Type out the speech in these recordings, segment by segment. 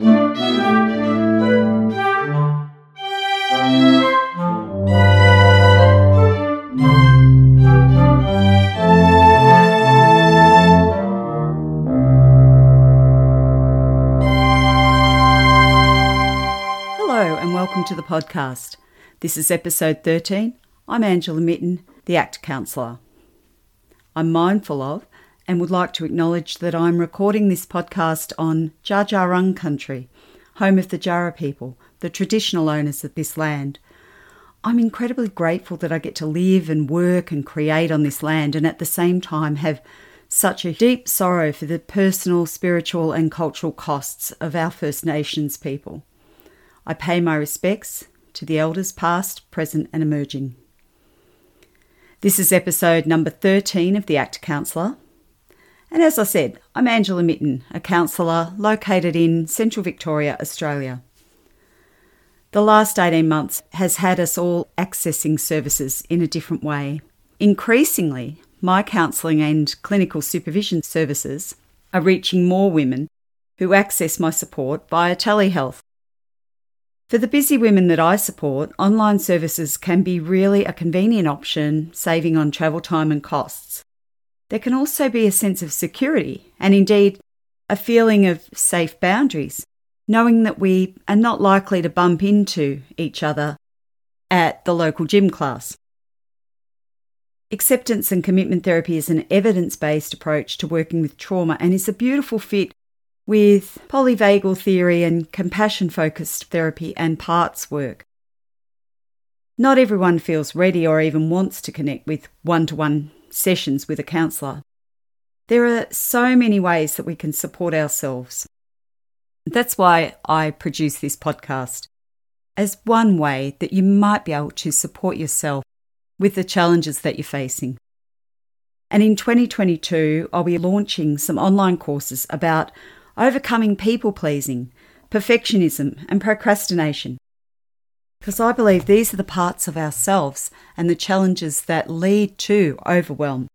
Hello, and welcome to the podcast. This is episode 13. I'm Angela Mitten, the ACT counsellor. I'm mindful of and would like to acknowledge that I'm recording this podcast on Dja country, home of the Djara people, the traditional owners of this land. I'm incredibly grateful that I get to live and work and create on this land and at the same time have such a deep sorrow for the personal, spiritual, and cultural costs of our First Nations people. I pay my respects to the elders past, present, and emerging. This is episode number 13 of The ACT Counsellor. And as I said, I'm Angela Mitten, a counsellor located in central Victoria, Australia. The last 18 months has had us all accessing services in a different way. Increasingly, my counselling and clinical supervision services are reaching more women who access my support via telehealth for the busy women that I support, online services can be really a convenient option, saving on travel time and costs. There can also be a sense of security and indeed a feeling of safe boundaries, knowing that we are not likely to bump into each other at the local gym class. Acceptance and commitment therapy is an evidence based approach to working with trauma and is a beautiful fit with polyvagal theory and compassion focused therapy and parts work. Not everyone feels ready or even wants to connect with one to one sessions with a counsellor. There are so many ways that we can support ourselves. That's why I produce this podcast as one way that you might be able to support yourself with the challenges that you're facing. And in 2022, I'll be launching some online courses about overcoming people pleasing, perfectionism, and procrastination. Because I believe these are the parts of ourselves and the challenges that lead to overwhelm.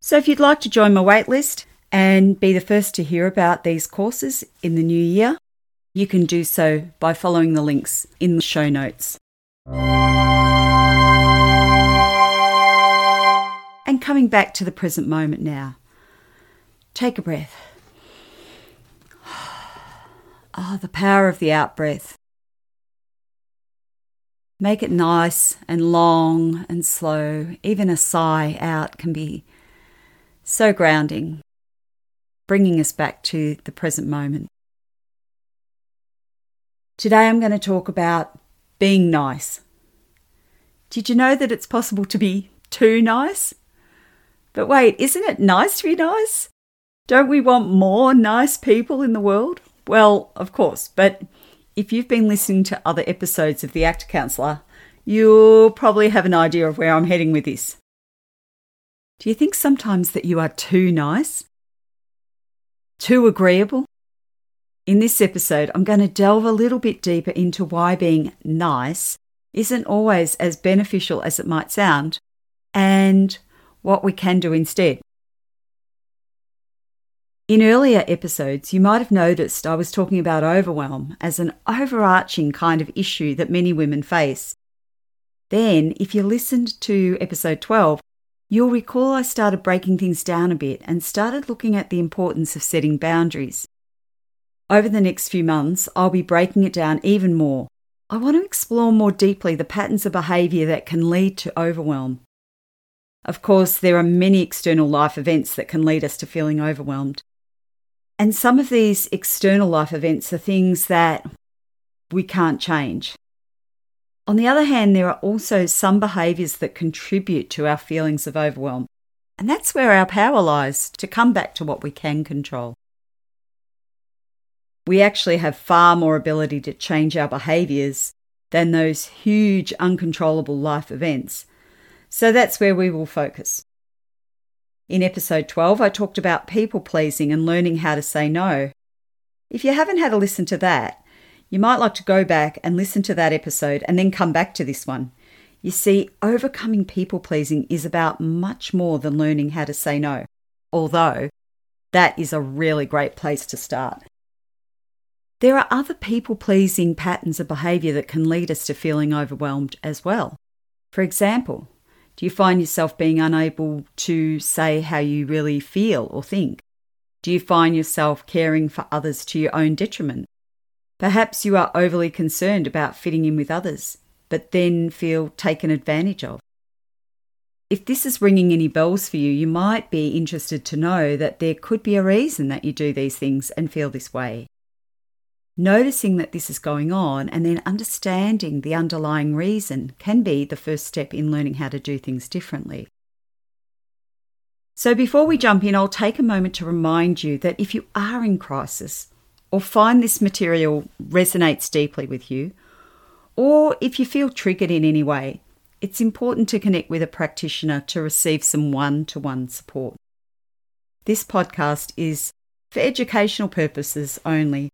So, if you'd like to join my waitlist and be the first to hear about these courses in the new year, you can do so by following the links in the show notes. And coming back to the present moment now, take a breath. Ah, oh, the power of the out breath. Make it nice and long and slow. Even a sigh out can be so grounding, bringing us back to the present moment. Today I'm going to talk about being nice. Did you know that it's possible to be too nice? But wait, isn't it nice to be nice? Don't we want more nice people in the world? Well, of course, but if you've been listening to other episodes of The ACT Counsellor, you'll probably have an idea of where I'm heading with this. Do you think sometimes that you are too nice? Too agreeable? In this episode, I'm going to delve a little bit deeper into why being nice isn't always as beneficial as it might sound and what we can do instead. In earlier episodes, you might have noticed I was talking about overwhelm as an overarching kind of issue that many women face. Then, if you listened to episode 12, you'll recall I started breaking things down a bit and started looking at the importance of setting boundaries. Over the next few months, I'll be breaking it down even more. I want to explore more deeply the patterns of behaviour that can lead to overwhelm. Of course, there are many external life events that can lead us to feeling overwhelmed. And some of these external life events are things that we can't change. On the other hand, there are also some behaviours that contribute to our feelings of overwhelm. And that's where our power lies to come back to what we can control. We actually have far more ability to change our behaviours than those huge uncontrollable life events. So that's where we will focus. In episode 12, I talked about people pleasing and learning how to say no. If you haven't had a listen to that, you might like to go back and listen to that episode and then come back to this one. You see, overcoming people pleasing is about much more than learning how to say no, although that is a really great place to start. There are other people pleasing patterns of behaviour that can lead us to feeling overwhelmed as well. For example, do you find yourself being unable to say how you really feel or think? Do you find yourself caring for others to your own detriment? Perhaps you are overly concerned about fitting in with others, but then feel taken advantage of. If this is ringing any bells for you, you might be interested to know that there could be a reason that you do these things and feel this way. Noticing that this is going on and then understanding the underlying reason can be the first step in learning how to do things differently. So, before we jump in, I'll take a moment to remind you that if you are in crisis or find this material resonates deeply with you, or if you feel triggered in any way, it's important to connect with a practitioner to receive some one to one support. This podcast is for educational purposes only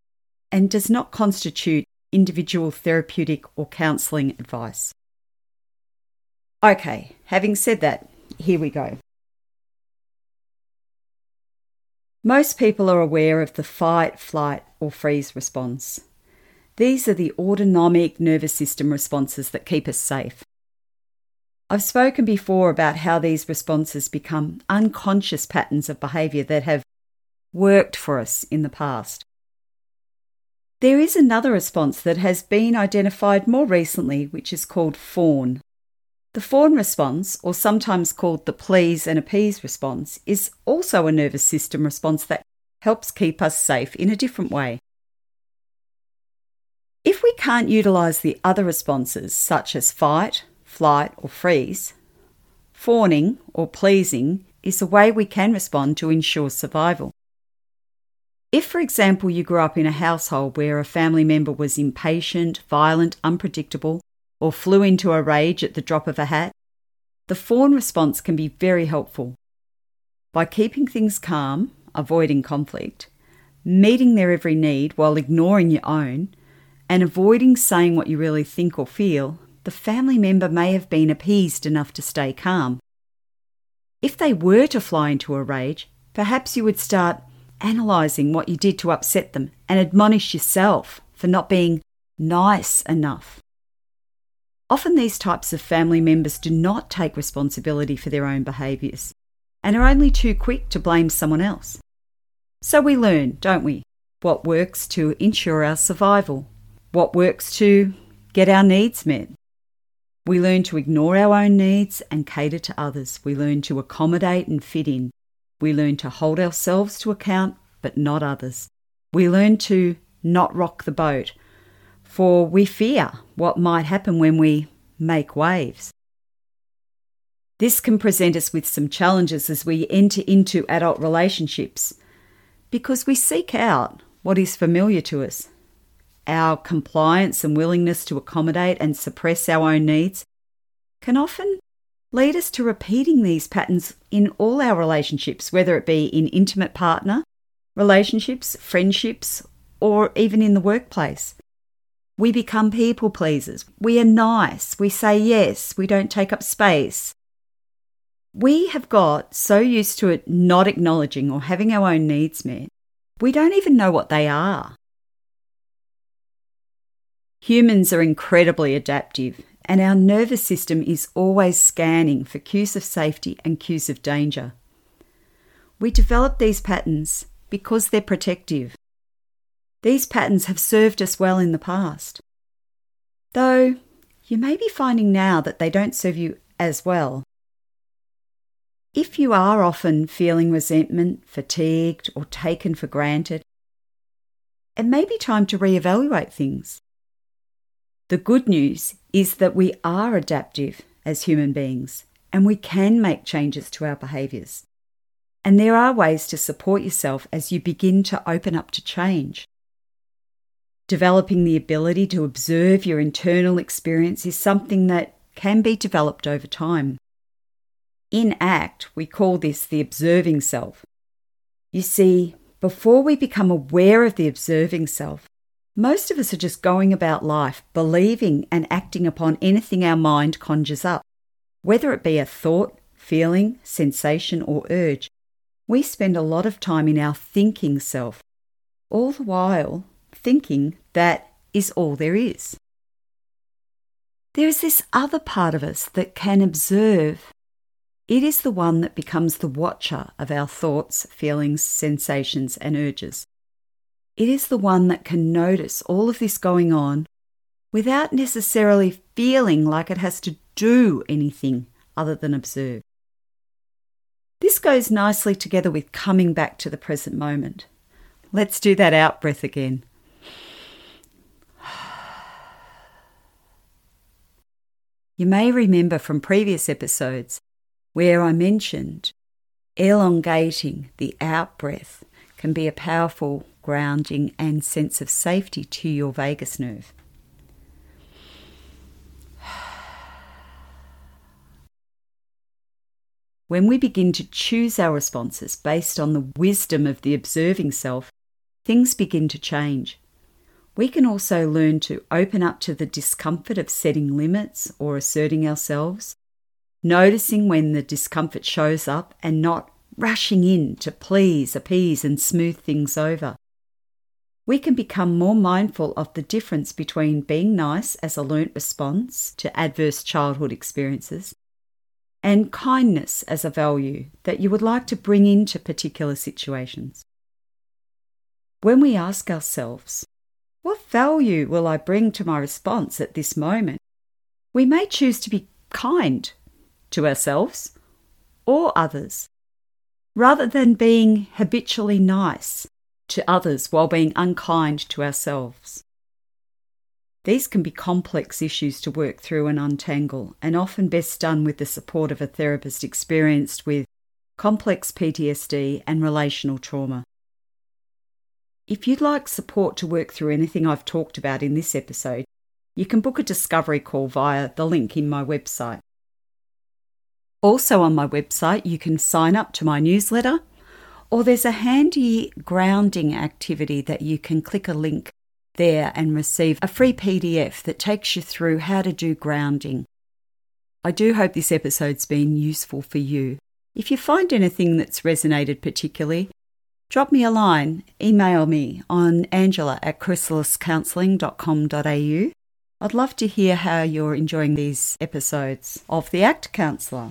and does not constitute individual therapeutic or counselling advice. Okay, having said that, here we go. Most people are aware of the fight, flight, or freeze response. These are the autonomic nervous system responses that keep us safe. I've spoken before about how these responses become unconscious patterns of behaviour that have worked for us in the past. There is another response that has been identified more recently, which is called fawn. The fawn response, or sometimes called the please and appease response, is also a nervous system response that helps keep us safe in a different way. If we can't utilise the other responses, such as fight, flight, or freeze, fawning or pleasing is a way we can respond to ensure survival. If, for example, you grew up in a household where a family member was impatient, violent, unpredictable, or flew into a rage at the drop of a hat, the fawn response can be very helpful. By keeping things calm, avoiding conflict, meeting their every need while ignoring your own, and avoiding saying what you really think or feel, the family member may have been appeased enough to stay calm. If they were to fly into a rage, perhaps you would start analysing what you did to upset them and admonish yourself for not being nice enough. Often, these types of family members do not take responsibility for their own behaviours and are only too quick to blame someone else. So we learn, don't we, what works to ensure our survival, what works to get our needs met. We learn to ignore our own needs and cater to others. We learn to accommodate and fit in. We learn to hold ourselves to account, but not others. We learn to not rock the boat, for we fear what might happen when we make waves. This can present us with some challenges as we enter into adult relationships because we seek out what is familiar to us. Our compliance and willingness to accommodate and suppress our own needs can often lead us to repeating these patterns in all our relationships, whether it be in intimate partner relationships, friendships, or even in the workplace. We become people pleasers. We are nice. We say yes. We don't take up space. We have got so used to it not acknowledging or having our own needs met, we don't even know what they are. Humans are incredibly adaptive and our nervous system is always scanning for cues of safety and cues of danger. We develop these patterns because they're protective. These patterns have served us well in the past. Though you may be finding now that they don't serve you as well. If you are often feeling resentment, fatigued, or taken for granted, it may be time to reevaluate things. The good news is that we are adaptive as human beings and we can make changes to our behaviours. And there are ways to support yourself as you begin to open up to change. Developing the ability to observe your internal experience is something that can be developed over time. In ACT, we call this the observing self. You see, before we become aware of the observing self, most of us are just going about life believing and acting upon anything our mind conjures up. Whether it be a thought, feeling, sensation, or urge, we spend a lot of time in our thinking self, all the while thinking that is all there is. There is this other part of us that can observe. It is the one that becomes the watcher of our thoughts, feelings, sensations, and urges. It is the one that can notice all of this going on without necessarily feeling like it has to do anything other than observe. This goes nicely together with coming back to the present moment. Let's do that out breath again. You may remember from previous episodes where I mentioned elongating the out breath can be a powerful grounding and sense of safety to your vagus nerve. When we begin to choose our responses based on the wisdom of the observing self, things begin to change. We can also learn to open up to the discomfort of setting limits or asserting ourselves, noticing when the discomfort shows up and not rushing in to please, appease, and smooth things over. We can become more mindful of the difference between being nice as a learnt response to adverse childhood experiences and kindness as a value that you would like to bring into particular situations. When we ask ourselves, what value will I bring to my response at this moment? We may choose to be kind to ourselves or others, rather than being habitually nice to others while being unkind to ourselves. These can be complex issues to work through and untangle, and often best done with the support of a therapist experienced with complex PTSD and relational trauma. If you'd like support to work through anything I've talked about in this episode, you can book a discovery call via the link in my website. Also, on my website, you can sign up to my newsletter, or there's a handy grounding activity that you can click a link there and receive a free PDF that takes you through how to do grounding. I do hope this episode's been useful for you. If you find anything that's resonated particularly, drop me a line, email me on angela at chrysaliscounselling.com.au. I'd love to hear how you're enjoying these episodes of The ACT Counsellor.